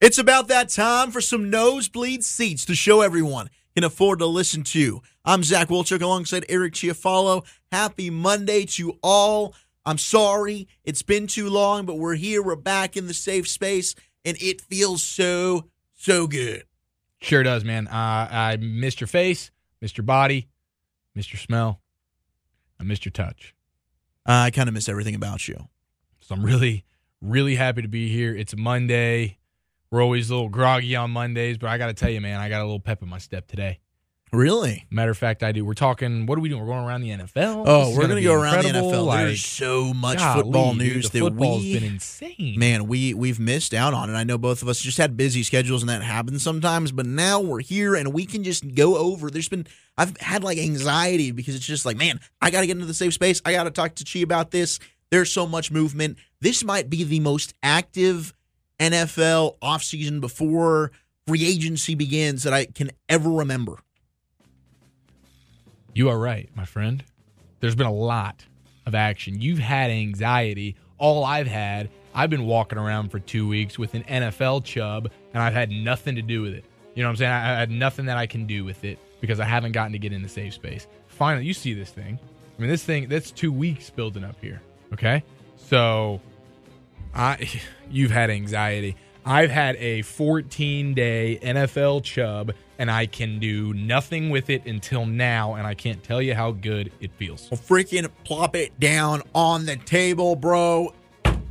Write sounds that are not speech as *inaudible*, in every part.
It's about that time for some nosebleed seats to show everyone can afford to listen to. I'm Zach Wolchuk alongside Eric Chiafalo. Happy Monday to all. I'm sorry it's been too long, but we're here. We're back in the safe space, and it feels so, so good. Sure does, man. Uh, I missed your face, missed your body, missed your smell, I missed your touch. Uh, I kind of miss everything about you. So I'm really, really happy to be here. It's Monday. We're always a little groggy on Mondays, but I got to tell you, man, I got a little pep in my step today. Really? Matter of fact, I do. We're talking. What are we doing? We're going around the NFL. Oh, This we're gonna gonna go around the. NFL. Like, There's so much golly, football dude, news the that football's we been insane. man we we've missed out on it i know both of us just had busy schedules and that happens sometimes but now we're here and we can just go over there's been i've had like anxiety because it's just like man i gotta get into the safe space i gotta talk to chi about this there's so much movement this might be the most active nfl offseason before free agency begins that i can ever remember You are right, my friend. There's been a lot of action. You've had anxiety. All I've had, I've been walking around for two weeks with an NFL chub, and I've had nothing to do with it. You know what I'm saying? I had nothing that I can do with it because I haven't gotten to get in the safe space. Finally, you see this thing. I mean, this thing, that's two weeks building up here. Okay? So, I, *laughs* you've had anxiety. I've had a 14 day NFL chub, and I can do nothing with it until now, and I can't tell you how good it feels. well freaking plop it down on the table bro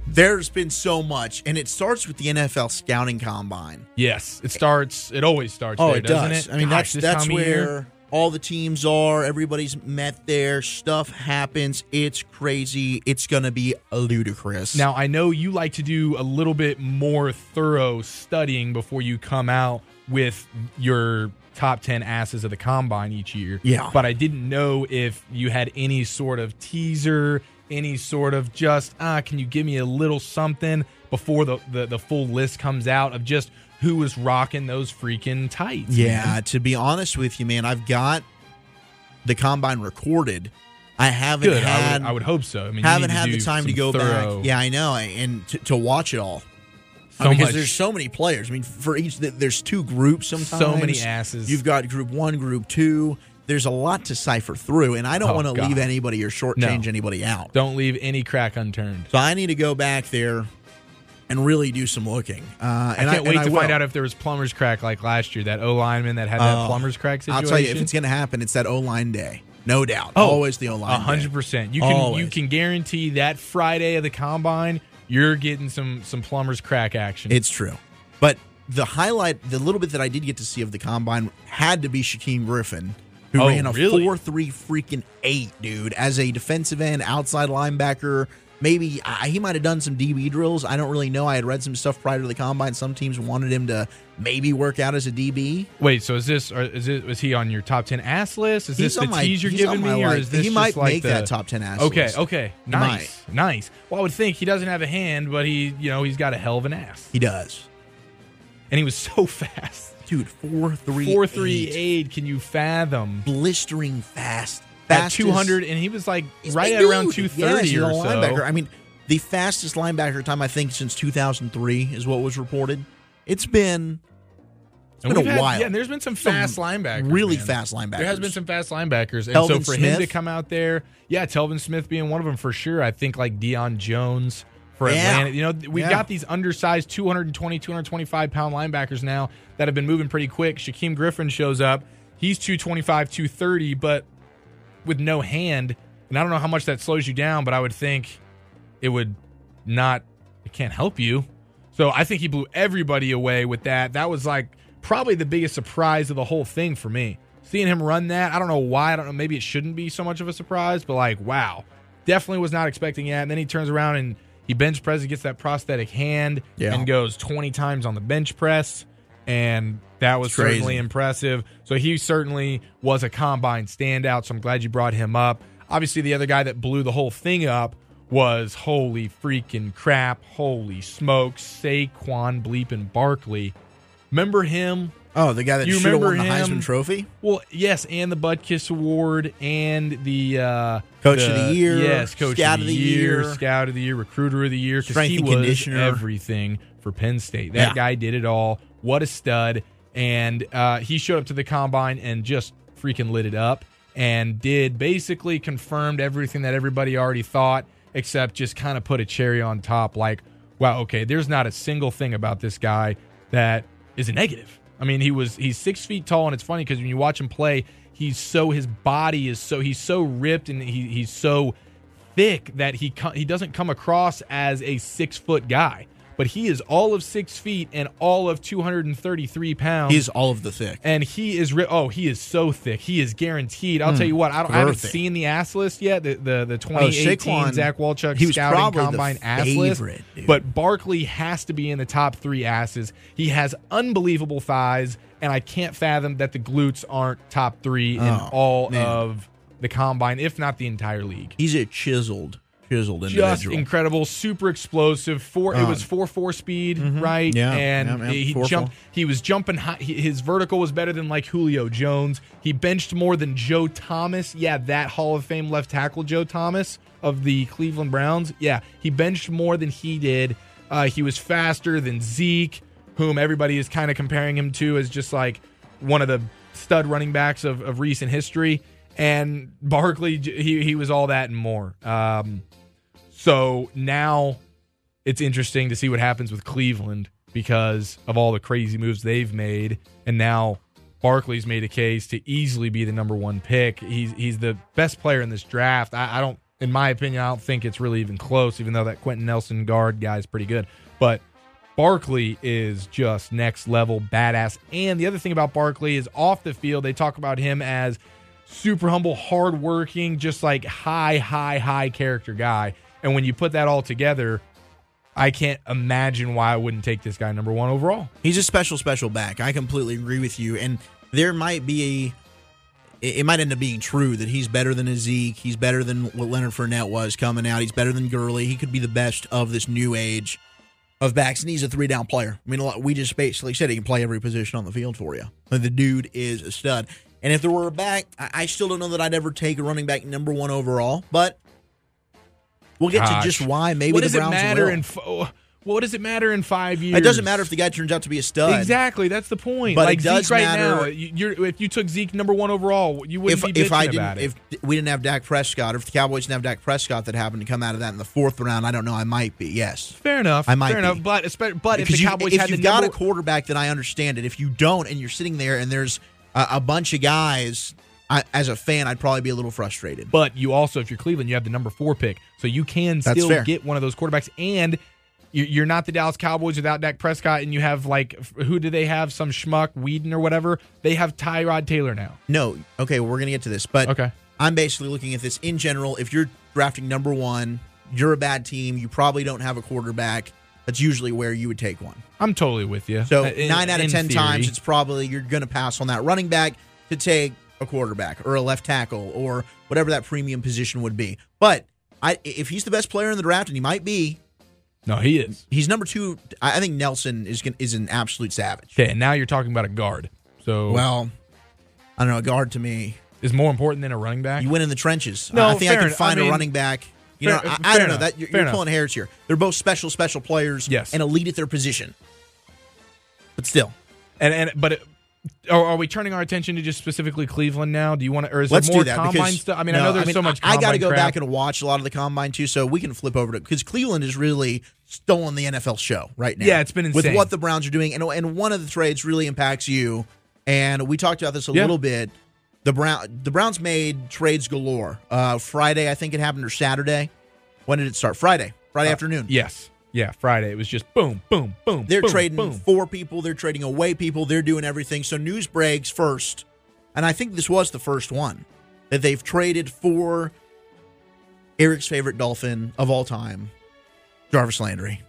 there's been so much and it starts with the nfl scouting combine Yes, it starts. It always starts. Oh, there, it doesn't does. it? I mean, Gosh, that's that's where all the teams are. Everybody's met there. Stuff happens. It's crazy. It's gonna be ludicrous. Now I know you like to do a little bit more thorough studying before you come out with your top 10 asses of the combine each year. Yeah. But I didn't know if you had any sort of teaser, any sort of just, ah, can you give me a little something before the, the, the full list comes out of just who was rocking those freaking tights? yeah, man? to be honest with you, man, I've got the combine recorded. I haven't Good. I had. would, I would hope so. I mean, haven't had the time to go thorough- back. Yeah, I know, and to, to watch it all. I mean, because there's so many players. I mean, for each, there's two groups. Sometimes So many asses. You've got group one, group two. There's a lot to cipher through, and I don't Oh, want to leave anybody or shortchange No. anybody out. Don't leave any crack unturned. So I need to go back there and really do some looking. Uh, and I can't wait and to will. find out if there was plumber's crack like last year. That O lineman that had that Oh, plumber's crack situation. I'll tell you, if it's going to happen, it's that O line day, no doubt. Oh, Always the O line. A hundred percent. You can Always. you can guarantee that Friday of the combine, you're getting some some plumber's crack action. It's true, but the highlight, the little bit that I did get to see of the combine, had to be Shaquem Griffin, who Oh, ran a really? four three freaking eight, dude, as a defensive end, outside linebacker. Maybe I, he might have done some DB drills. I don't really know. I had read some stuff prior to the combine. Some teams wanted him to maybe work out as a DB. Wait, so is this or is it was he on your top ten ass list? Is He's this the my- tease you're he's giving me, or is this he might like make the, that top 10 ass Okay, list. okay, nice, nice. Well, I would think he doesn't have a hand, but he you know he's got a hell of an ass, He does, and he was *laughs* so fast. dude. Four three Four three eight. Can you fathom? blistering fast. At two hundred, and he was like right at around dude. two Yeah, thirty he's a or so. linebacker. I mean, the fastest linebacker time I think since 2003 is what was reported. It's been it's And been a had- while. Yeah, and there's been some Some fast linebackers. really man. fast linebackers. There has been some fast linebackers. And Telvin so for him to come out there, yeah, Telvin Smith being one of them for sure. I think like Deion Jones for Yeah. Atlanta. You know, we've Yeah. got these undersized 220, 225 pound linebackers now that have been moving pretty quick. Shaquem Griffin shows up. He's 225, 230, but with no hand. And I don't know how much that slows you down, but I would think it would not, it can't help you. So I think he blew everybody away with that. That was like probably the biggest surprise of the whole thing for me. Seeing him run that, I don't know why. I don't know. Maybe it shouldn't be so much of a surprise, but like, wow. Definitely was not expecting that. And then he turns around and he bench presses, gets that prosthetic hand, Yeah. and goes 20 times on the bench press. And that was certainly impressive. So he certainly was a combine standout. So I'm glad you brought him up. Obviously, the other guy that blew the whole thing up was holy freaking crap, holy smokes, Saquon bleeping Barkley. Remember him? Oh, the guy that You should have won the him? Heisman Trophy, Well, yes, and the Bud Kiss Award and the uh, Coach of the Year, yes, Coach Scout of the, year, Scout of the Year, Recruiter of the Year, because Strength he and was Conditioner. everything for Penn State. That Yeah. guy did it all. What a stud! And uh, he showed up to the combine and just freaking lit it up and did basically confirmed everything that everybody already thought, except just kind of put a cherry on top. Like, wow, okay, there's not a single thing about this guy that is a negative. I mean, he was he's six feet tall, and it's funny because when you watch him play, he's so his body is so he's so ripped and he, he's so thick that he he doesn't come across as a six foot guy, but he is all of six feet and all of two hundred and thirty three pounds. He's all of the thick. and he is ri- oh he is so thick. He is guaranteed. I'll hmm. tell you what. I, don't, I haven't Perfect. seen the ass list yet. The the, the oh, twenty eighteen Oh, Saquon, Zach Walchuk he was scouting probably the combine ass list. favorite, dude. But Barkley has to be in the top three asses. He has unbelievable thighs, and I can't fathom that the glutes aren't top three in Oh, all man. of the combine, if not the entire league He's a chiseled, chiseled just incredible, super explosive. Four, it Uh, was four four speed, right? Mm-hmm. Yeah, and yeah, he four, jumped. four. He was jumping high. He, his vertical was better than like Julio Jones. He benched more than Joe Thomas. Yeah, that Hall of Fame left tackle Joe Thomas of the Cleveland Browns. Yeah, he benched more than he did. Uh, he was faster than Zeke, whom everybody is kind of comparing him to as just like one of the stud running backs of, of recent history. And Barkley, he he was all that and more. Um, so now it's interesting to see what happens with Cleveland because of all the crazy moves they've made. And now Barkley's made a case to easily be the number one pick. He's he's the best player in this draft. I, I don't, in my opinion, I don't think it's really even close, even though that Quenton Nelson guard guy is pretty good. But Barkley is just next level badass. And the other thing about Barkley is off the field, they talk about him as super humble, hardworking, just like high, high, high character guy. And when you put that all together, I can't imagine why I wouldn't take this guy number one overall. He's a special, special back. I completely agree with you. And there might be a, it might end up being true that he's better than Zeke. He's better than what Leonard Fournette was coming out. He's better than Gurley. He could be the best of this new age of backs. And he's a three down player. I mean, lot- we just basically said he can play every position on the field for you. The dude is a stud. And if there were a back, I still don't know that I'd ever take a running back number one overall. But we'll get Gosh. to just why maybe what the does Browns it matter will. in f- oh, what does it matter in five years? it doesn't matter if the guy turns out to be a stud. Exactly, that's the point. But it does Zeke right matter- now, you- you're, if you took Zeke number one overall, you wouldn't if be bitching if I about didn't it. if we didn't have Dak Prescott, or if the Cowboys didn't have Dak Prescott that happened to come out of that in the fourth round, I don't know. I might be yes. fair enough, I might fair be. enough. But but if the Because you- Cowboys if had you've the got number, a quarterback, then I understand it. If you don't, and you're sitting there and there's a, a bunch of guys, I, as a fan, I'd probably be a little frustrated. But you also, if you're Cleveland, you have the number four pick, so you can That's still fair. get one of those quarterbacks. And you- you're not the Dallas Cowboys without Dak Prescott, and you have like who do they have? Some schmuck Whedon or whatever. They have Tyrod Taylor now. No, okay, we're gonna get to this, but Okay. I'm basically looking at this in general. If you're drafting number one, you're a bad team. You probably don't have a quarterback. That's usually where you would take one. I'm totally with you. So Uh, in- nine out of ten theory. times, it's probably you're going to pass on that running back to take a quarterback or a left tackle or whatever that premium position would be. But I, if he's the best player in the draft, and he might be, no, he is. he's number two. I I think Nelson is gon- is an absolute savage. Okay, and now you're talking about a guard. So Well, I don't know. A guard to me, is more important than a running back. you win in the trenches. No, I think I can find I a mean- running back. You fair- know, I, I don't know that you're, you're pulling hairs here. They're both special, special players. Yes. and elite at their position. But still, And and but it, are, are we turning our attention to just specifically Cleveland now? Do you want to, or is Let's there more do that combine because stuff? I mean, I know there's so much. I, got to go crap. back and watch a lot of the combine too, so we can flip over to because Cleveland is really stolen the NFL show right now. Yeah, it's been with what the Browns are doing, and and one of the trades really impacts you. And we talked about this a Yeah. little bit. The Brown the Browns made trades galore. Uh, Friday, I think it happened, or Saturday. When did it start? Friday, Friday afternoon. Yes, yeah. Friday it was just boom, boom, boom. They're boom, trading boom. for people. They're trading away people. They're doing everything. So news breaks first, and I think this was the first one that they've traded for Eric's favorite Dolphin of all time, Jarvis Landry.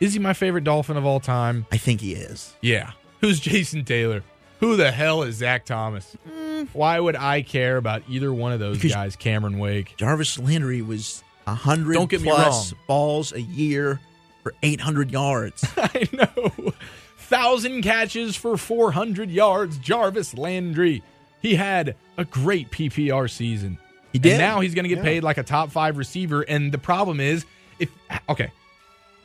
Is he my favorite Dolphin of all time? I think he is. Yeah. Who's Jason Taylor? Who the hell is Zach Thomas? Mm. Why would I care about either one of those Because- guys? Cameron Wake. Jarvis Landry was a hundred Don't get plus balls a year for eight hundred yards. *laughs* I know. Thousand catches for 400 yards. Jarvis Landry. He had a great PPR season. He did. And now he's going to get Yeah. paid like a top five receiver. And the problem is, if okay,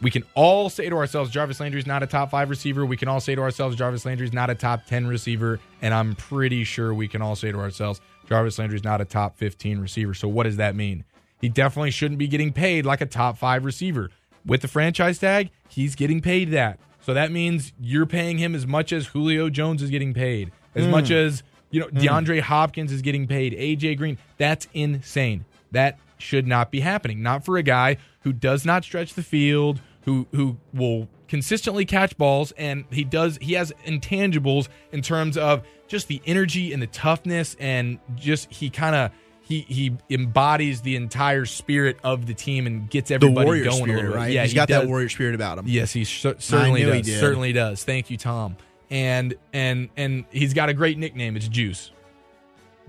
we can all say to ourselves, Jarvis Landry's not a top five receiver. We can all say to ourselves, Jarvis Landry's not a top 10 receiver. And I'm pretty sure we can all say to ourselves, Jarvis Landry's not a top 15 receiver. So what does that mean? He definitely shouldn't be getting paid like a top five receiver. With the franchise tag, he's getting paid that. So that means you're paying him as much as Julio Jones is getting paid, as much hmm. as you know hmm. DeAndre Hopkins is getting paid, AJ Green. That's insane. That should not be happening. Not for a guy who does not stretch the field, who who will consistently catch balls and he does he has intangibles in terms of just the energy and the toughness and just he kind of he he embodies the entire spirit of the team and gets everybody going a little bit. right? Yeah, he's he got does. that warrior spirit about him. Yes, he cer- certainly knew he does. Certainly does. Thank you, Tom. And and and he's got a great nickname. It's Juice.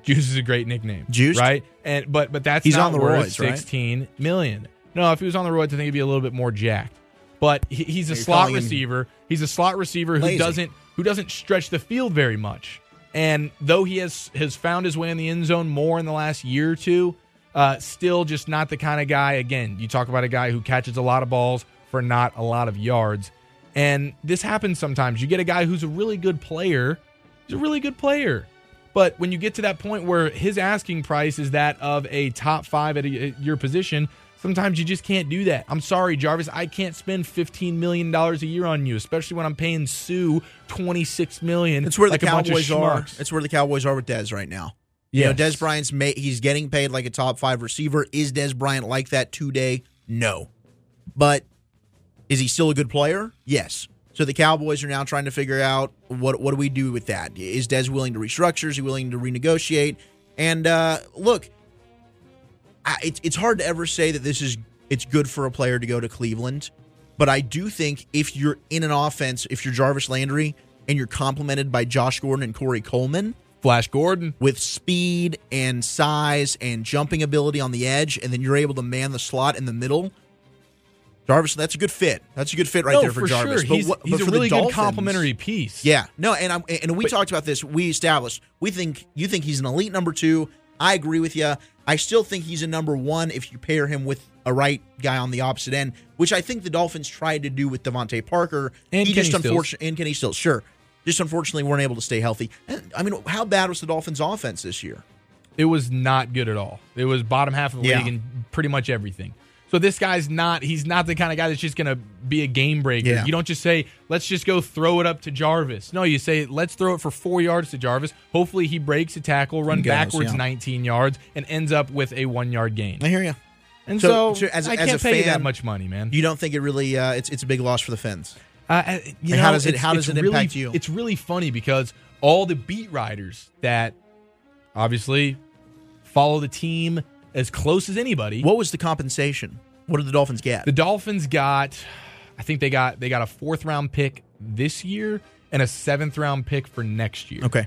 Juice is a great nickname. Juice, right? And but but that's He's on the worth roids, right? sixteen million. No, if he was on the roids, I think he'd be a little bit more jacked. But he, he's a You're slot receiver. He's a slot receiver who lazy. doesn't who doesn't stretch the field very much. And though he has has found his way in the end zone more in the last year or two, uh, still just not the kind of guy. Again, you talk about a guy who catches a lot of balls for not a lot of yards, and this happens sometimes. You get a guy who's a really good player. He's a really good player. But when you get to that point where his asking price is that of a top five at, a, at your position, sometimes you just can't do that. I'm sorry, Jarvis. I can't spend $15 million a year on you, especially when I'm paying Sue 26 million. It's where the of Cowboys are. It's where the Cowboys are with Dez right now. You know. Dez Bryant's ma- he's getting paid like a top five receiver. Is Dez Bryant like that today? No. But is he still a good player? Yes. So the Cowboys are now trying to figure out what what do we do with that? Is Dez willing to restructure? Is he willing to renegotiate? And uh, look, I, it's it's hard to ever say that this is it's good for a player to go to Cleveland, but I do think if you're in an offense, if you're Jarvis Landry and you're complemented by Josh Gordon and Corey Coleman, Flash Gordon. with speed and size and jumping ability on the edge, and then you're able to man the slot in the middle. Jarvis, that's a good fit. That's a good fit right no, there for, Jarvis. Sure. But he's what- he's but a for the really good complimentary piece. Yeah, no, and I'm and we But- talked about this. We established we think you think he's an elite number two. I agree with you. I still think he's a number one if you pair him with a right guy on the opposite end, which I think the Dolphins tried to do with DeVante Parker. And he Kenny just unfortunately and Kenny Stills, sure, just unfortunately weren't able to stay healthy. And, I mean, how bad was the Dolphins' offense this year? It was not good at all. It was bottom half of the Yeah. league in pretty much everything. So this guy's not he's not the kind of guy that's just going to be a game breaker. Yeah. You don't just say, "Let's just go throw it up to Jarvis." No, you say, "Let's throw it for 4 yards to Jarvis." Hopefully he breaks a tackle, run goes, backwards yeah. 19 yards and ends up with a 1-yard gain. I hear you. And So- so, so as- I can't a pay you fan, that much money, man. You don't think it really? Uh, it's it's a big loss for the Fins. Uh, uh, you know, how does it- how does it really- impact you? It's really funny because all the beat writers that obviously follow the team as close as anybody. What was the compensation? What did the Dolphins get? The Dolphins got, I think they got they got a fourth round pick this year and a seventh round pick for next year. okay,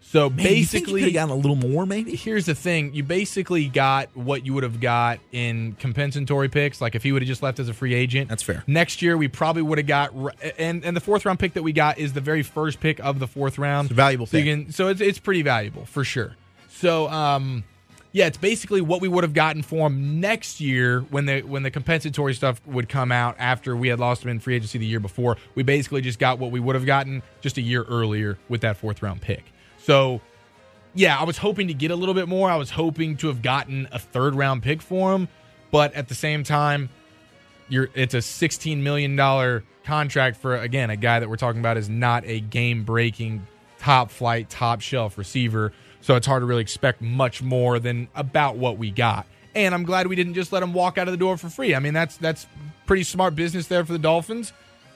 So Man, you you basically, could have gotten a little more, maybe. here's the thing: you basically got what you would have got in compensatory picks. Like if he would have just left as a free agent, That's fair. Next year, we probably would have got, and and the fourth round pick that we got is the very first pick of the fourth round. It's a valuable So you can, so it's it's pretty valuable for sure. So um, yeah, it's basically what we would have gotten for him next year when the when the compensatory stuff would come out after we had lost him in free agency the year before. We basically just got what we would have gotten just a year earlier with that fourth round pick. So yeah, I was hoping to get a little bit more. I was hoping to have gotten a third round pick for him, but at the same time, you're it's a 16 million dollar contract for again a guy that we're talking about is not a game breaking top flight top shelf receiver so it's hard to really expect much more than about what we got. And i'm glad we didn't just let him walk out of the door for free. I mean that's that's pretty smart business there for the dolphins.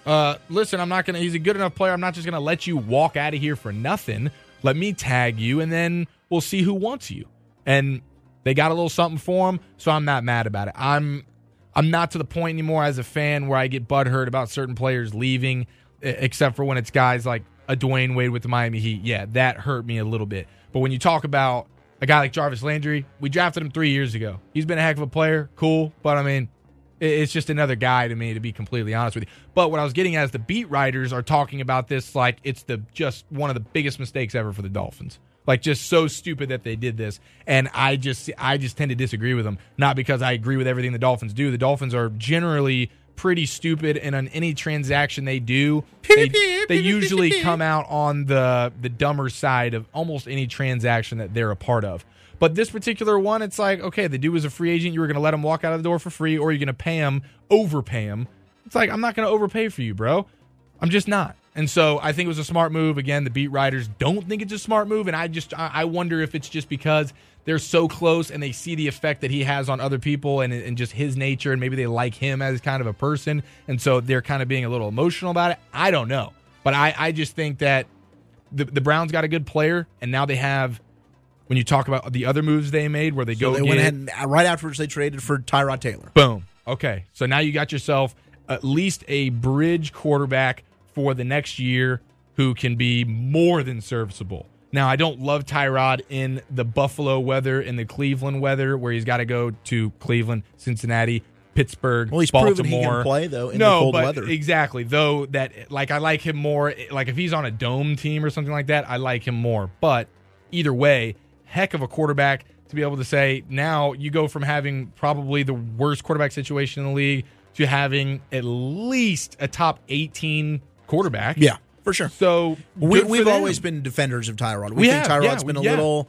Uh listen i'm not gonna he's a good enough player. I'm not just gonna let you walk out of here for nothing. Let me tag you and then we'll see who wants you. And they got a little something for him so i'm not mad about it. I'm I'm not to the point anymore as a fan where I get butthurt about certain players leaving, except for when it's guys like a Dwyane Wade with the Miami Heat. Yeah, that hurt me a little bit. But when you talk about a guy like Jarvis Landry, we drafted him three years ago. He's been a heck of a player, cool, but I mean, it's just another guy to me, to be completely honest with you. But what I was getting at is the beat writers are talking about this like it's the just one of the biggest mistakes ever for the Dolphins like just so stupid that they did this and i just i just tend to disagree with them not because i agree with everything the dolphins do the dolphins are generally pretty stupid, and on any transaction they do, *laughs* they, they usually come out on the the dumber side of almost any transaction that they're a part of. But this particular one, it's like, okay, the dude was a free agent. You were going to let him walk out of the door for free, or you're going to pay him, overpay him. It's like, I'm not going to overpay for you, bro. I'm just not. And so I think it was a smart move. Again, the beat writers don't think it's a smart move, and I just I wonder if it's just because they're so close and they see the effect that he has on other people and, and just his nature, and maybe they like him as kind of a person, and so they're kind of being a little emotional about it. I don't know, but I I just think that the the Browns got a good player, and now they have. When you talk about the other moves they made, where they So go, they went ahead and uh, right afterwards they traded for Tyrod Taylor. Boom. Okay. So now you got yourself at least a bridge quarterback for the next year who can be more than serviceable. Now, I don't love Tyrod in the Buffalo weather, in the Cleveland weather, where he's got to go to Cleveland, Cincinnati, Pittsburgh, Well, he's Baltimore. proven he can play though in no, the cold but weather. exactly. Though that, like, I like him more. Like, if he's on a dome team or something like that, I like him more. But either way, heck of a quarterback to be able to say now you go from having probably the worst quarterback situation in the league to having at least a top 18 quarterback. yeah, for sure. So We, we've always been defenders of Tyrod. We, We think have, Tyrod's yeah, been a yeah. little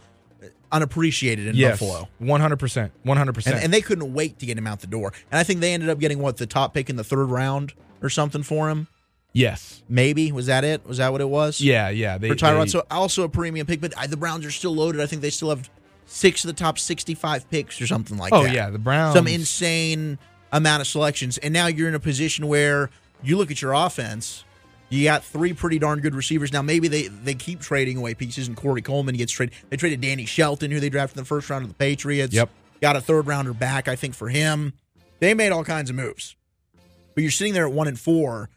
unappreciated in yes, Buffalo. 100%. 100%. And, and they couldn't wait to get him out the door. And I think they ended up getting what the top pick in the third round or something for him. yes. Maybe was that it? Was that what it was? Yeah, yeah. They, for Tyrod. they- So also a premium pick, but uh, the Browns are still loaded. I think they still have six of the top sixty-five picks or something like oh, that. Oh yeah. The Browns. some insane amount of selections, and now you're in a position where you look at your offense. You got three pretty darn good receivers. Now maybe they they keep trading away pieces, and Corey Coleman gets traded. They traded Danny Shelton, who they drafted in the first round of the Patriots. Yep. Got a third rounder back, I think, for him. They made all kinds of moves, but you're sitting there at one and four,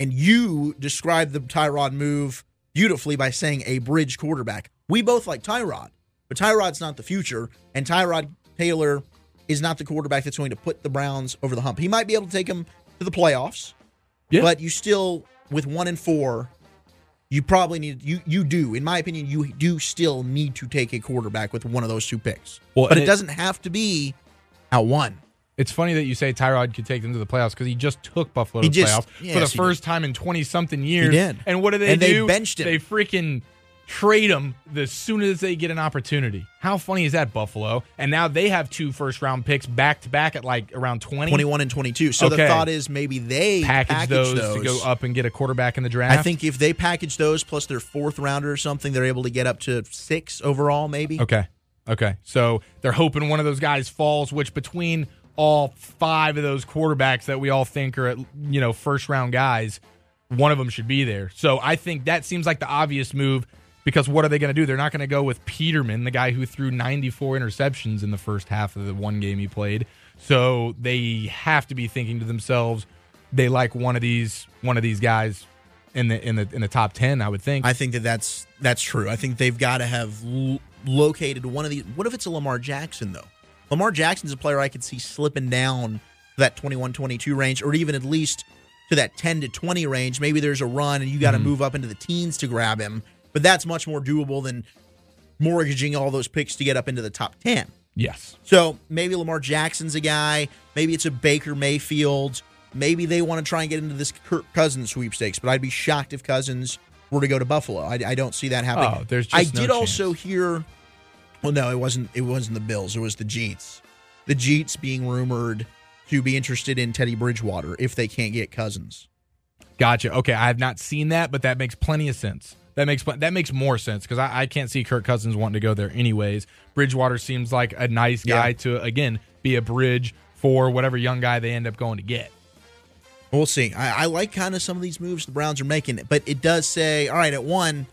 and you described the Tyrod move beautifully by saying a bridge quarterback. We both like Tyrod, but Tyrod's not the future, and Tyrod Taylor is not the quarterback that's going to put the Browns over the hump. He might be able to take them to the playoffs, Yeah. but you still with one and four, you probably need you you do, in my opinion, you do still need to take a quarterback with one of those two picks. Well, but it, it- doesn't have to be at one. It's funny that you say Tyrod could take them to the playoffs because he just took Buffalo He to the playoffs yes, for the he first time in twenty something years. did. And what do they And they do? benched him. They freaking trade him as soon as they get an opportunity. How funny is that, Buffalo? And now they have two first round picks back to back at like around twenty. 21 and 22. So the thought is maybe they Package, package, those, to go up and get a quarterback in the draft. I think if they package those plus their fourth rounder or something, they're able to get up to six overall, maybe. Okay. Okay. So they're hoping one of those guys falls, which between all five of those quarterbacks that we all think are, you know, first round guys, one of them should be there. So I think that seems like the obvious move because what are they going to do? They're not going to go with Peterman, the guy who threw 94 interceptions in the first half of the one game he played. So they have to be thinking to themselves, they like one of these one of these guys in the in the in the top 10, I would think. I think that that's that's true. I think they've got to have l- located one of these. What if it's a Lamar Jackson though? Lamar Jackson's a player I could see slipping down that 21-22 range, or even at least to that 10 to 20 range. Maybe there's a run and you got to mm-hmm. move up into the teens to grab him, but that's much more doable than mortgaging all those picks to get up into the top 10. yes. So maybe Lamar Jackson's a guy. Maybe it's a Baker Mayfield. Maybe they want to try and get into this Kirk Cousins sweepstakes. But I'd be shocked if Cousins were to go to Buffalo. I, I don't see that happening. Oh, there's I no did also hear. Well, no, it wasn't. It wasn't the Bills. It was the Jeets. The Jeets being rumored to be interested in Teddy Bridgewater if they can't get Cousins. Gotcha. Okay, I have not seen that, but that makes plenty of sense. That makes that makes more sense because I, I can't see Kirk Cousins wanting to go there anyways. Bridgewater seems like a nice guy Yeah. to again be a bridge for whatever young guy they end up going to get. We'll see. I, I like kind of some of these moves the Browns are making, but it does say, all right, at one,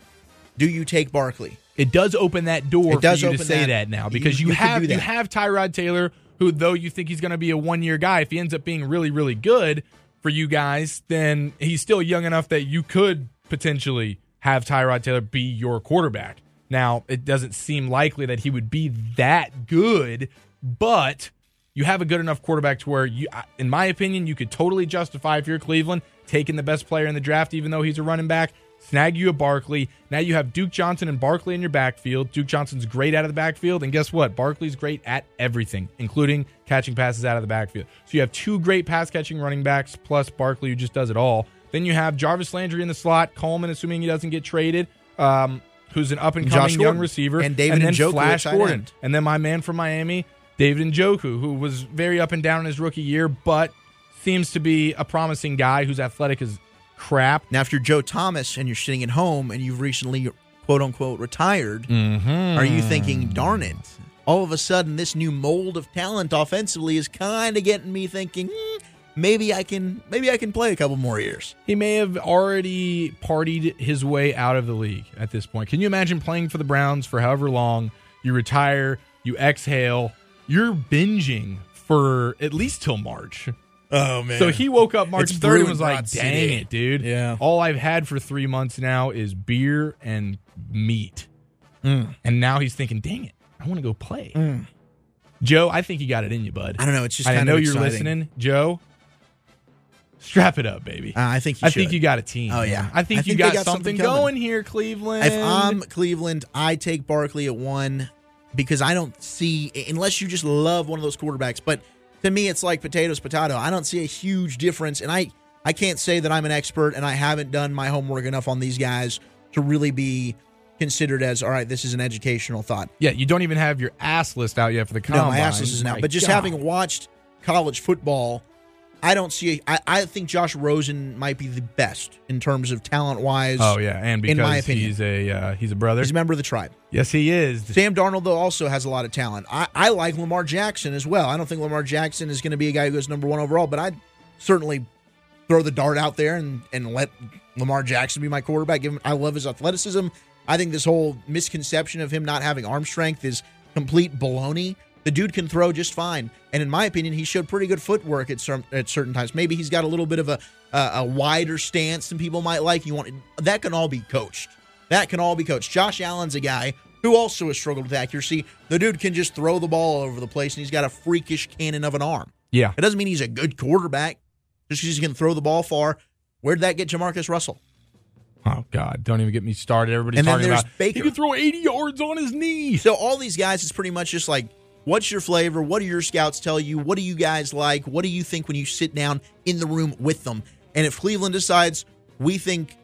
do you take Barkley? It does open that door It does for you to open say that- that, now because you, you could have you have Tyrod Taylor, who though you think he's going to be a one year guy, if he ends up being really really good for you guys, then he's still young enough that you could potentially have Tyrod Taylor be your quarterback. Now it doesn't seem likely that he would be that good, but you have a good enough quarterback to where you, in my opinion, you could totally justify if you're Cleveland taking the best player in the draft, even though he's a running back. Snag you a Barkley. Now you have Duke Johnson and Barkley in your backfield. Duke Johnson's great out of the backfield, and guess what? Barkley's great at everything, including catching passes out of the backfield. So you have two great pass catching running backs plus Barkley who just does it all. Then you have Jarvis Landry in the slot, Coleman, assuming he doesn't get traded, um, who's an up and coming young receiver, And David then Njoku Flash Gordon, end. and then my man from Miami, David Njoku, who was very up and down in his rookie year, but seems to be a promising guy who's athletic as crap. Now, if you're Joe Thomas and you're sitting at home and you've recently quote unquote retired, Mm-hmm. are you thinking, darn it? All of a sudden, this new mold of talent offensively is kind of getting me thinking, hmm, maybe I can, maybe I can play a couple more years. He may have already partied his way out of the league at this point. Can you imagine playing for the Browns for however long? You retire, you exhale, you're binging for at least till March. Oh man! So he woke up March It's 3rd and was like, dang City." it, dude. Yeah. All I've had for three months now is beer and meat. Mm. And now he's thinking, dang it, I want to go play. Joe, I think you got it in you, bud. I don't know. It's just I know you're listening. Joe, strap it up, baby. Uh, I think you I should. think you got a team. Oh, yeah. I think I you think they got, got something, something going here, Cleveland. If I'm Cleveland, I take Barkley at one because I don't see unless you just love one of those quarterbacks. But to me, it's like potatoes, potato. I don't see a huge difference, and I I can't say that I'm an expert and I haven't done my homework enough on these guys to really be considered as all right. This is an educational thought. yeah, you don't even have your ass list out yet for the combine. No, my ass list isn't out. But just God. having watched college football, I don't see. I, I think Josh Rosen might be the best in terms of talent wise. Oh yeah, and because in my opinion. he's a uh, he's a brother. he's a member of the tribe. Yes, he is. Sam Darnold, though, also has a lot of talent. I, I like Lamar Jackson as well. I don't think Lamar Jackson is going to be a guy who goes number one overall, but I'd certainly throw the dart out there and, and let Lamar Jackson be my quarterback. Give him, I love his athleticism. I think this whole misconception of him not having arm strength is complete baloney. The dude can throw just fine, and in my opinion, he showed pretty good footwork at certain at certain times. Maybe he's got a little bit of a a, wider stance than people might like. You want that can all be coached. That can all be coached. Josh Allen's a guy who also has struggled with accuracy. The dude can just throw the ball all over the place, and he's got a freakish cannon of an arm. Yeah, It doesn't mean he's a good quarterback just because he can throw the ball far. Where'd that get JaMarcus Russell? Oh God! Don't even get me started. Everybody's And then talking there's about Baker. he can throw 80 yards on his knee. So all these guys it's pretty much just like, what's your flavor? What do your scouts tell you? What do you guys like? What do you think when you sit down in the room with them? And if Cleveland decides we think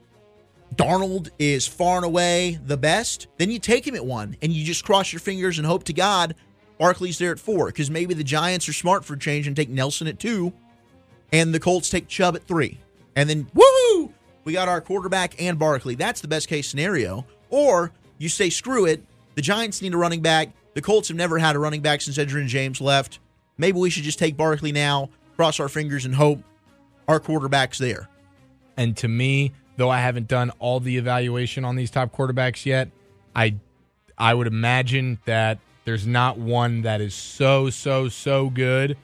Darnold is far and away the best, then you take him at one and you just cross your fingers and hope to God Barkley's there at four because maybe the Giants are smart for change and take Nelson at two and the Colts take Chubb at three. And then, woohoo, we got our quarterback and Barkley. That's the best case scenario. Or you say, screw it. The Giants need a running back. The Colts have never had a running back since Edgerrin James left. Maybe we should just take Barkley now, cross our fingers, and hope our quarterback's there. And to me, though I haven't done all the evaluation on these top quarterbacks yet, I I would imagine that there's not one that is so so so good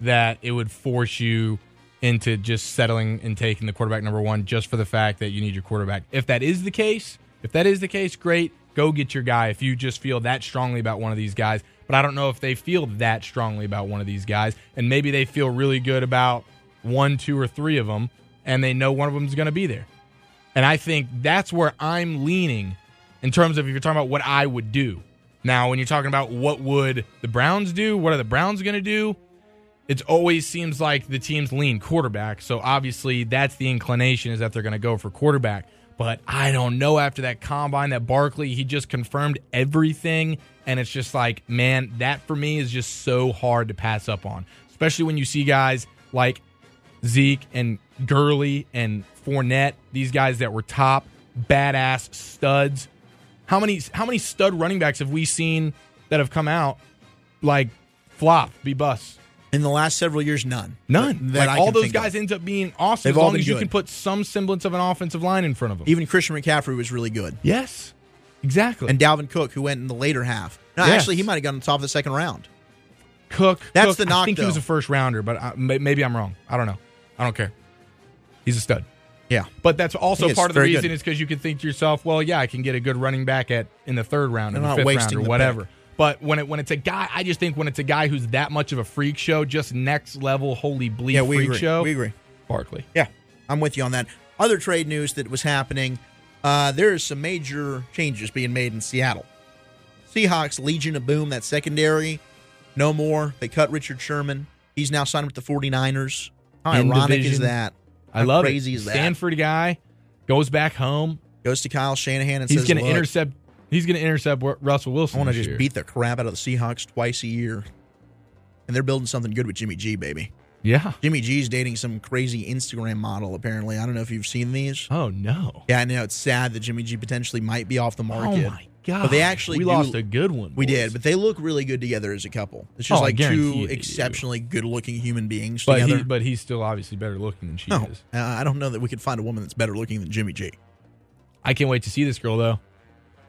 that it would force you into just settling and taking the quarterback number 1 just for the fact that you need your quarterback. If that is the case, if that is the case, great, go get your guy if you just feel that strongly about one of these guys. But I don't know if they feel that strongly about one of these guys and maybe they feel really good about one, two or three of them and they know one of them is going to be there. And I think that's where I'm leaning in terms of if you're talking about what I would do. Now, when you're talking about what would the Browns do, what are the Browns going to do? It always seems like the teams lean quarterback. So obviously, that's the inclination is that they're going to go for quarterback. But I don't know after that combine that Barkley, he just confirmed everything. And it's just like, man, that for me is just so hard to pass up on, especially when you see guys like Zeke and Gurley and Fournette, these guys that were top badass studs. How many how many stud running backs have we seen that have come out like flop, be bust? In the last several years, none. None. That like all those think of. guys end up being awesome They've as long as you good. can put some semblance of an offensive line in front of them. Even Christian McCaffrey was really good. yes, exactly. And Dalvin Cook, who went in the later half. No, Yes. actually, he might have gotten on top of the second round. Cook. That's Cook, the knock, I think he was a first rounder, but I, maybe I'm wrong. I don't know. I don't care. He's a stud. Yeah. But that's also part of the reason good. is because you can think to yourself, well, yeah, I can get a good running back at in the third round, in the fifth round, or whatever. But when it when it's a guy, I just think when it's a guy who's that much of a freak show, just next level, holy bleep Yeah, we freak agree. show. We agree. Barkley. Yeah, I'm with you on that. Other trade news that was happening uh, there is some major changes being made in Seattle. Seahawks Legion of Boom, that secondary, no more. They cut Richard Sherman. He's now signed with the 49ers. How In ironic is division. that? I How love crazy it. is that? Stanford guy goes back home. Goes to Kyle Shanahan and He's going to intercept. He's going to intercept Russell Wilson. I want to just year. beat the crap out of the Seahawks twice a year. And they're building something good with Jimmy G, baby. Yeah. Jimmy G's dating some crazy Instagram model, apparently. I don't know if you've seen these. Oh no. Yeah, I know it's sad that Jimmy G potentially might be off the Oh market. my god. But they actually we do- lost a good one. We boys. did, but they look really good together as a couple. It's just Oh, like two exceptionally good-looking human beings But together. he, but he's still obviously better looking than she no, is. uh, I don't know that we could find a woman that's better looking than Jimmy G. I can't wait to see this girl though.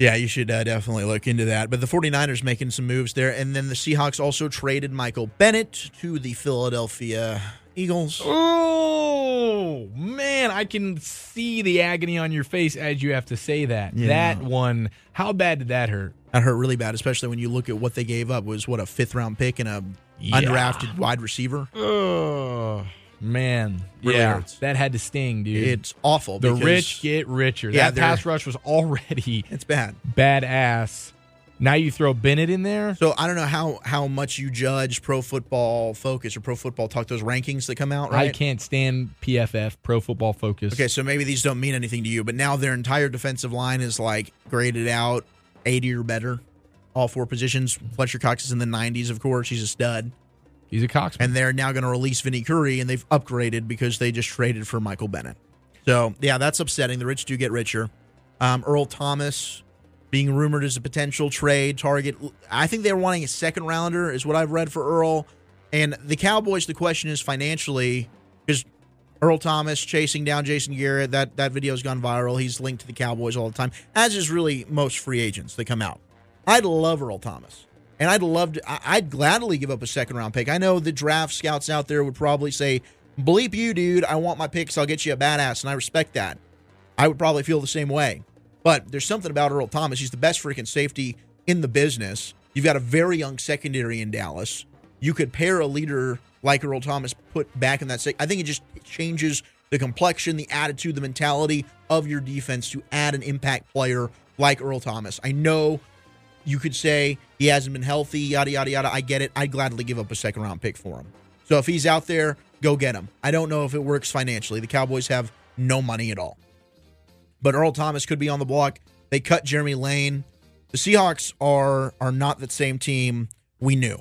Yeah, you should uh, definitely look into that. But the 49ers making some moves there. And then the Seahawks also traded Michael Bennett to the Philadelphia Eagles. Oh man, I can see the agony on your face as you have to say that. Yeah. That one, how bad did that hurt? That hurt really bad, especially when you look at what they gave up was what a fifth round pick and a Yeah. undrafted wide receiver. Oh man, Really yeah, hurts. that had to sting, dude. It's awful. the because rich get richer. Yeah, that pass rush was already It's bad. badass. Now you throw Bennett in there. So I don't know how how much you judge Pro Football Focus or Pro Football Talk those rankings that come out, Right? I can't stand PFF, Pro Football Focus. Okay, so maybe these don't mean anything to you, but now their entire defensive line is like graded out 80 or better. All four positions. Fletcher Cox is in the 90s, of course. He's a stud. He's a coxman. And they're now going to release Vinny Curry, and they've upgraded because they just traded for Michael Bennett. So, yeah, that's upsetting. The rich do get richer. Um, Earl Thomas being rumored as a potential trade target. I think they're wanting a second rounder, is what I've read for Earl. And the Cowboys, the question is financially, because Earl Thomas chasing down Jason Garrett, that, that video's gone viral. He's linked to the Cowboys all the time, as is really most free agents that come out. I'd love Earl Thomas. And I'd love to, I'd gladly give up a second round pick. I know the draft scouts out there would probably say, bleep you, dude. I want my picks. I'll get you a badass. And I respect that. I would probably feel the same way. But there's something about Earl Thomas. He's the best freaking safety in the business. You've got a very young secondary in Dallas. You could pair a leader like Earl Thomas put back in that. Sec- I think it just changes the complexion, the attitude, the mentality of your defense to add an impact player like Earl Thomas. I know you could say he hasn't been healthy, yada, yada, yada. I get it. I'd gladly give up a second round pick for him. So if he's out there, go get him. I don't know if it works financially. The Cowboys have no money at all. But Earl Thomas could be on the block. They cut Jeremy Lane. The Seahawks are are not the same team we knew.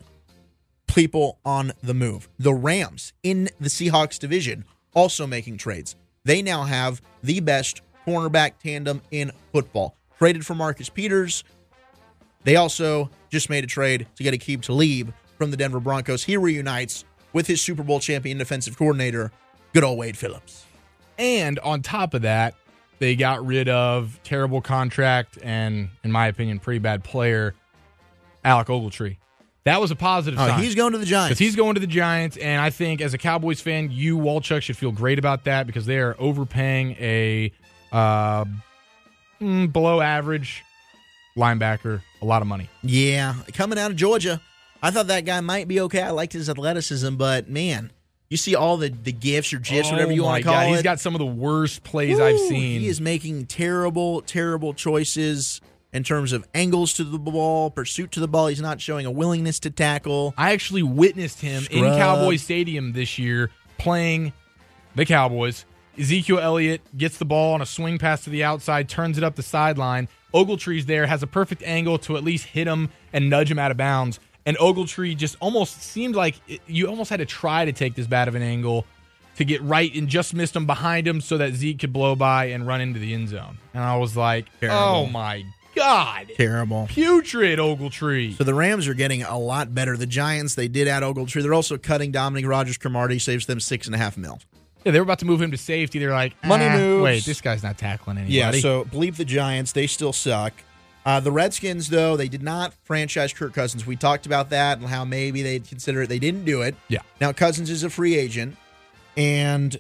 People on the move. The Rams in the Seahawks division also making trades. They now have the best cornerback tandem in football. Traded for Marcus Peters. They also just made a trade to get Aqib Talib from the Denver Broncos. He reunites with his Super Bowl champion defensive coordinator, good old Wade Phillips. And on top of that, they got rid of terrible contract and, in my opinion, pretty bad player, Alec Ogletree. That was a positive Oh, sign. he's going to the Giants. Because he's going to the Giants, and I think as a Cowboys fan, you Walchuk should feel great about that because they are overpaying a uh, mm, below average linebacker a lot of money. Yeah, coming out of Georgia. I thought that guy might be okay. I liked his athleticism, but man, you see all the the gifts or gifs, oh whatever you Oh want to call God, it. He's got some of the worst plays I've seen. He is making terrible, terrible choices in terms of angles to the ball, pursuit to the ball. He's not showing a willingness to tackle. I actually witnessed him in Scrub. Cowboy Stadium this year playing the Cowboys. Ezekiel Elliott gets the ball on a swing pass to the outside, turns it up the sideline. Ogletree's there, has a perfect angle to at least hit him and nudge him out of bounds. And Ogletree just almost seemed like it, you almost had to try to take this bad of an angle to get right and just missed him behind him so that Zeke could blow by and run into the end zone. And I was like, Terrible. oh my God. Terrible. Putrid Ogletree. So the Rams are getting a lot better. The Giants, they did add Ogletree. They're also cutting Dominique Rodgers-Cromartie, saves them six and a half mil. Yeah, they were about to move him to safety. They're like, Money "Ah, moves." Wait, this guy's not tackling anybody. Yeah, so believe the Giants. They still suck. Uh, the Redskins, though, they did not franchise Kirk Cousins. We talked about that and how maybe they'd consider it. They didn't do it. Yeah. Now Cousins is a free agent, and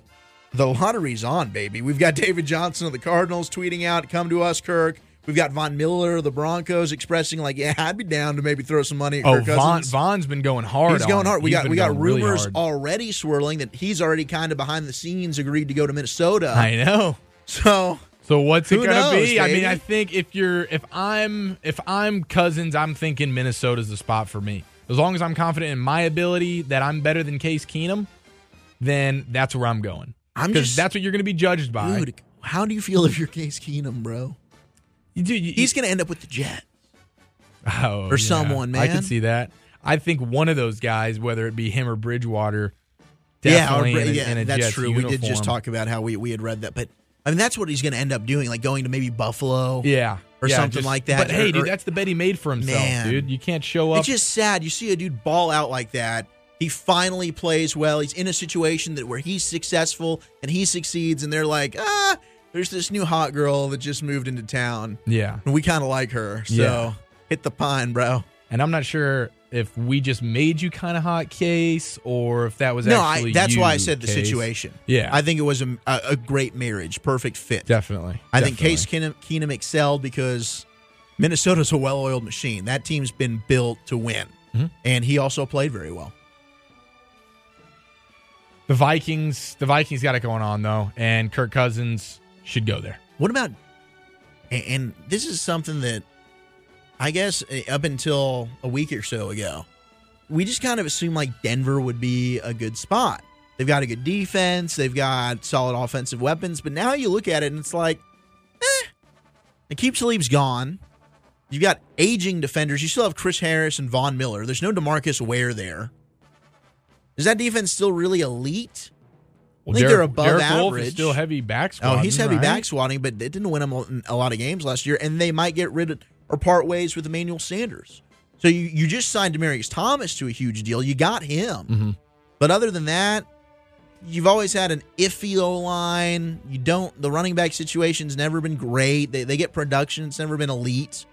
the lottery's on, baby. We've got *laughs* David Johnson of the Cardinals tweeting out, "Come to us, Kirk." We've got Von Miller of the Broncos expressing like, "Yeah, I'd be down to maybe throw some money at oh, Kirk Von, Cousins." Von's been going hard. He's going on it. hard. We He's got we got going really rumors already swirling that he's already kind of behind the scenes agreed to go to Minnesota. I know. So So what's it gonna knows, be? I mean. I think if you're if I'm if I'm Cousins, I'm thinking Minnesota's the spot for me. As long as I'm confident in my ability that I'm better than Case Keenum, then that's where I'm going. I'm Because just that's what you're going to be judged by. dude. How do you feel if you're Case Keenum, bro? Do- you- He's going to end up with the Jets. Oh, Or someone, man. I can see that. I think one of those guys, whether it be him or Bridgewater, Yeah, or, in a, yeah, in a that's Jets true. We did just talk about how we, we had read that, but I mean that's what he's going to end up doing, like going to maybe Buffalo. Yeah. or yeah, something just- like that, But hey, dude, or- that's the bet he made for himself, Man. dude. You can't show up. It's just sad. You see a dude ball out like that. He finally plays well. He's in a situation that where he's successful and he succeeds, and they're like, ah, there's this new hot girl that just moved into town, yeah. and we kind of like her. So Yeah. hit the pine, bro. And I'm not sure if we just made you kind of hot case or if that was No, I, that's why I you, said the Case. situation. Yeah. I think it was a, a, a great marriage, perfect fit. Definitely. I think Case Keenum, Keenum excelled because Minnesota's a well-oiled machine. That team's been built to win, Mhm. and he also played very well. The Vikings, the Vikings got it going on though, and Kirk Cousins should go there. What about? And, this is something that I guess up until a week or so ago, we just kind of assumed like Denver would be a good spot. They've got a good defense. They've got solid offensive weapons. But now you look at it and it's like, eh. And Aqib Talib's gone. You've got aging defenders. You still have Chris Harris and Von Miller. There's no DeMarcus Ware there. Is that defense still really elite? Well, I think Derek- they're above Derek average. is still heavy back Oh, he's heavy right? back swatting, but it didn't win him a lot of games last year, and they might get rid of or part ways with Emmanuel Sanders. So you, you just signed Demaryius Thomas to a huge deal. You got him. Mhm. But other than that, you've always had an iffy O line. You don't the running back situation's never been great. They they get production, it's never been elite.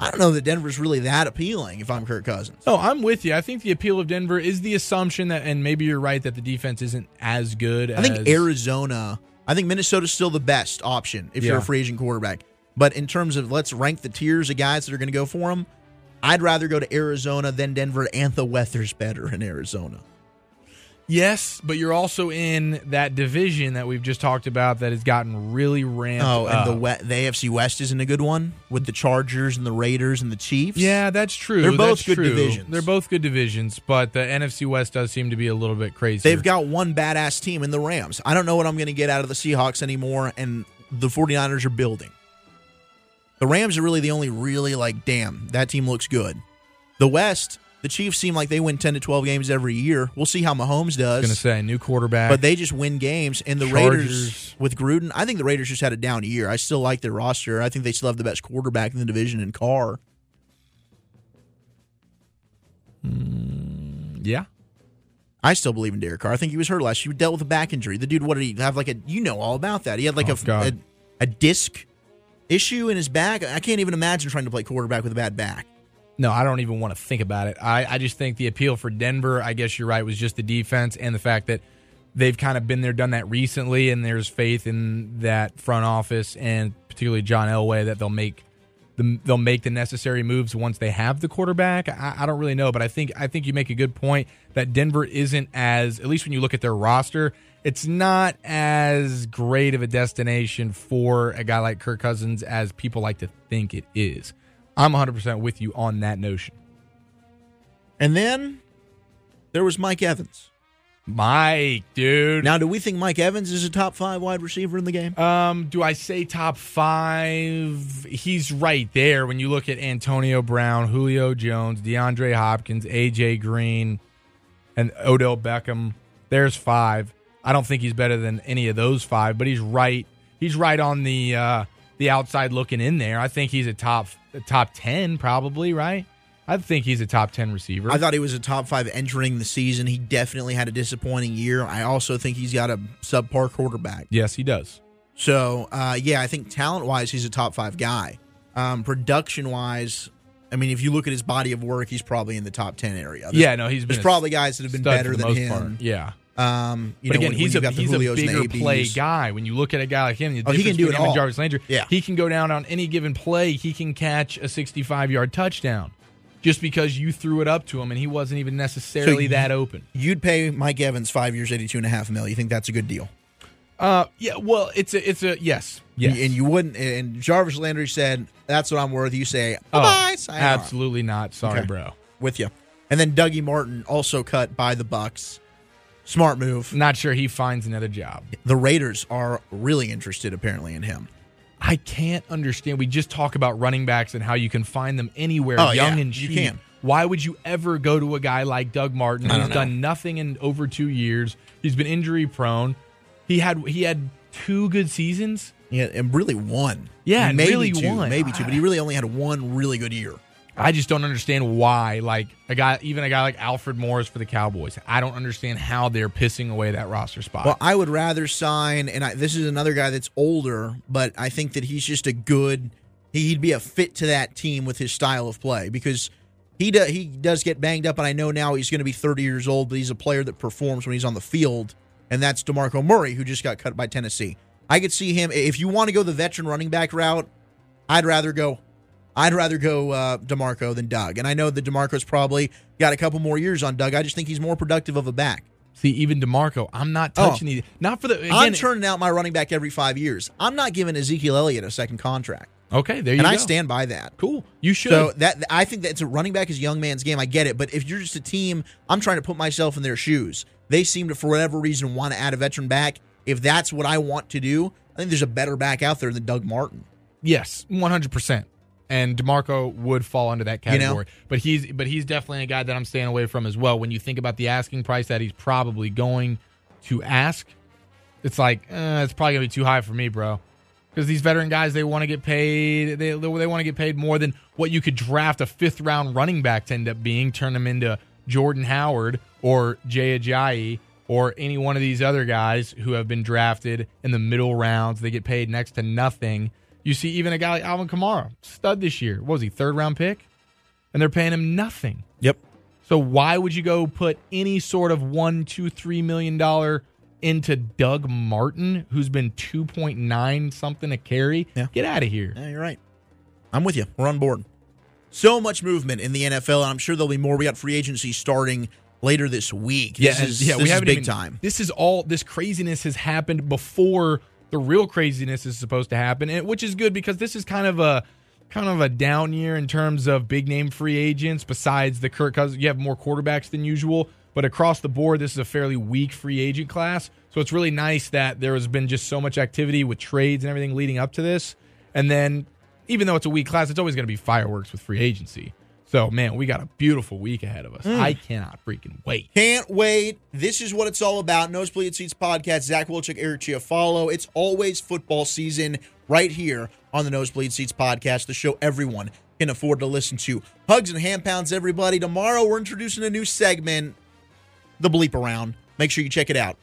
I don't know that Denver's really that appealing if I'm Kirk Cousins. Oh, I'm with you. I think the appeal of Denver is the assumption that, and maybe you're right that the defense isn't as good. I think as, Arizona. I think Minnesota's still the best option if you're a free agent quarterback. But in terms of let's rank the tiers of guys that are going to go for him, I'd rather go to Arizona than Denver. And the weather's better in Arizona. Yes, but you're also in that division that we've just talked about that has gotten really ramped. Oh, and the we- the AFC West isn't a good one with the Chargers and the Raiders and the Chiefs. Yeah, that's true. They're both That's good true. divisions. They're both good divisions, but the NFC West does seem to be a little bit crazy. They've got one badass team in the Rams. I don't know what I'm going to get out of the Seahawks anymore, and the 49ers are building. The Rams are really the only really like, damn, that team looks good. The West, the Chiefs seem like they win 10 to 12 games every year. We'll see how Mahomes does. going to say new quarterback. but they just win games. And the Chargers. Raiders with Gruden, I think the Raiders just had a down year. I still like their roster. I think they still have the best quarterback in the division in Carr. Hmm, yeah, I still believe in Derek Carr. I think he was hurt last year. He dealt with a back injury. The dude, what did he have? Like a, you know all about that. He had like Oh, a, a a disc issue in his back. I can't even imagine trying to play quarterback with a bad back. No, I don't even want to think about it. I, I just think the appeal for Denver, I guess you're right, was just the defense and the fact that they've kind of been there, done that recently, and there's faith in that front office and particularly John Elway that they'll make the, they'll make the necessary moves once they have the quarterback. I, I don't really know, but I think I think you make a good point that Denver isn't as at least when you look at their roster, it's not as great of a destination for a guy like Kirk Cousins as people like to think it is. I'm 100% with you on that notion. And then there was Mike Evans. Mike, dude. Now, do we think Mike Evans is a top five wide receiver in the game? Um, do I say top five? He's right there when you look at Antonio Brown, Julio Jones, DeAndre Hopkins, AJ Green, and Odell Beckham. There's five. I don't think he's better than any of those five, but he's right. He's right on the uh, the outside looking in there. I think he's a top a top ten probably. Right. I think he's a top ten receiver. I thought he was a top five entering the season. He definitely had a disappointing year. I also think he's got a subpar quarterback. yes, he does. So, uh, yeah, I think talent wise, he's a top five guy. Um, production wise, I mean, if you look at his body of work, he's probably in the top 10 area. There's, yeah, no, he's been There's probably guys that have been better than him. part. Yeah. Um, you but know, again, when- he's when a got the he's a Julios and bigger play guy. When you look at a guy like him, the Oh, he can do it between him and all. Jarvis Landry, Yeah. he can go down on any given play. He can catch a 65 yard touchdown just because you threw it up to him and he wasn't even necessarily you- that open. You'd pay Mike Evans five years, eighty-two and a half mil. You think that's a good deal? Uh, yeah. Well, it's a it's a yes, yes. And you wouldn't. And Jarvis Landry said, "That's what I'm worth." You say, Oh, "Bye, sayonara." absolutely not. Sorry, Okay. bro. with you." And then Dougie Martin also cut by the Bucs. Smart move. Not sure he finds another job. The Raiders are really interested, apparently, in him. I can't understand. We just talk about running backs and how you can find them anywhere, Oh, young yeah, and you cheap. can. Why would you ever go to a guy like Doug Martin who's know. done nothing in over two years? He's been injury prone. He had he had two good seasons. Yeah, and really one. Yeah, maybe really two, won. maybe two, but he really only had one really good year. I just don't understand why. Like a guy, even a guy like Alfred Morris for the Cowboys. I don't understand how they're pissing away that roster spot. Well, I would rather sign, and I, this is another guy that's older, but I think that he's just a good. He'd be a fit to that team with his style of play because he do, he does get banged up, and I know now he's going to be 30 years old, but he's a player that performs when he's on the field, and that's DeMarco Murray, who just got cut by Tennessee. I could see him if you want to go the veteran running back route. I'd rather go. I'd rather go uh, DeMarco than Doug, and I know that DeMarco's probably got a couple more years on Doug. I just think he's more productive of a back. See, even DeMarco, I'm not Oh. touching. Not for the. Again, I'm turning out my running back every five years. I'm not giving Ezekiel Elliott a second contract, okay, there you go. and go. I stand by that. Cool. You should. So that I think that it's a running back is a young man's game. I get it, but if you're just a team, I'm trying to put myself in their shoes. They seem to, for whatever reason, want to add a veteran back. If that's what I want to do, I think there's a better back out there than Doug Martin. Yes, one hundred percent. And DeMarco would fall under that You know? category, but he's but he's definitely a guy that I'm staying away from as well. When you think about the asking price that he's probably going to ask, it's like eh, it's probably gonna be too high for me, bro. Because these veteran guys, they want to get paid. They they want to get paid more than what you could draft a fifth round running back to end up being. Turn them into Jordan Howard or Jay Ajayi or any one of these other guys who have been drafted in the middle rounds. They get paid next to nothing. You see, even a guy like Alvin Kamara, stud this year. What was he, third round pick? And they're paying him nothing. Yep. So why would you go put any sort of one, two, three million dollar into Doug Martin, who's been two point nine something a carry? Yeah. Get out of here. Yeah, you're right. I'm with you. We're on board. So much movement in the NFL, and I'm sure there'll be more. We got free agency starting later this week. This Yeah, is, yeah, this we haven't big even, time. This is all this craziness has happened before the real craziness is supposed to happen, and, which is good because this is kind of a kind of a down year in terms of big name free agents. Besides the Kirk Cousins, you have more quarterbacks than usual, but across the board, this is a fairly weak free agent class. So it's really nice that there has been just so much activity with trades and everything leading up to this, and then even though it's a weak class, it's always going to be fireworks with free agency. So, man, we got a beautiful week ahead of us. Mm. I cannot freaking wait. Can't wait. This is what it's all about. Nosebleed Seats podcast. Zach Wilczyk, Eric Chiafalo. It's always football season right here on the Nosebleed Seats podcast, the show everyone can afford to listen to. Hugs and hand pounds, everybody. Tomorrow we're introducing a new segment, the bleep around. Make sure you check it out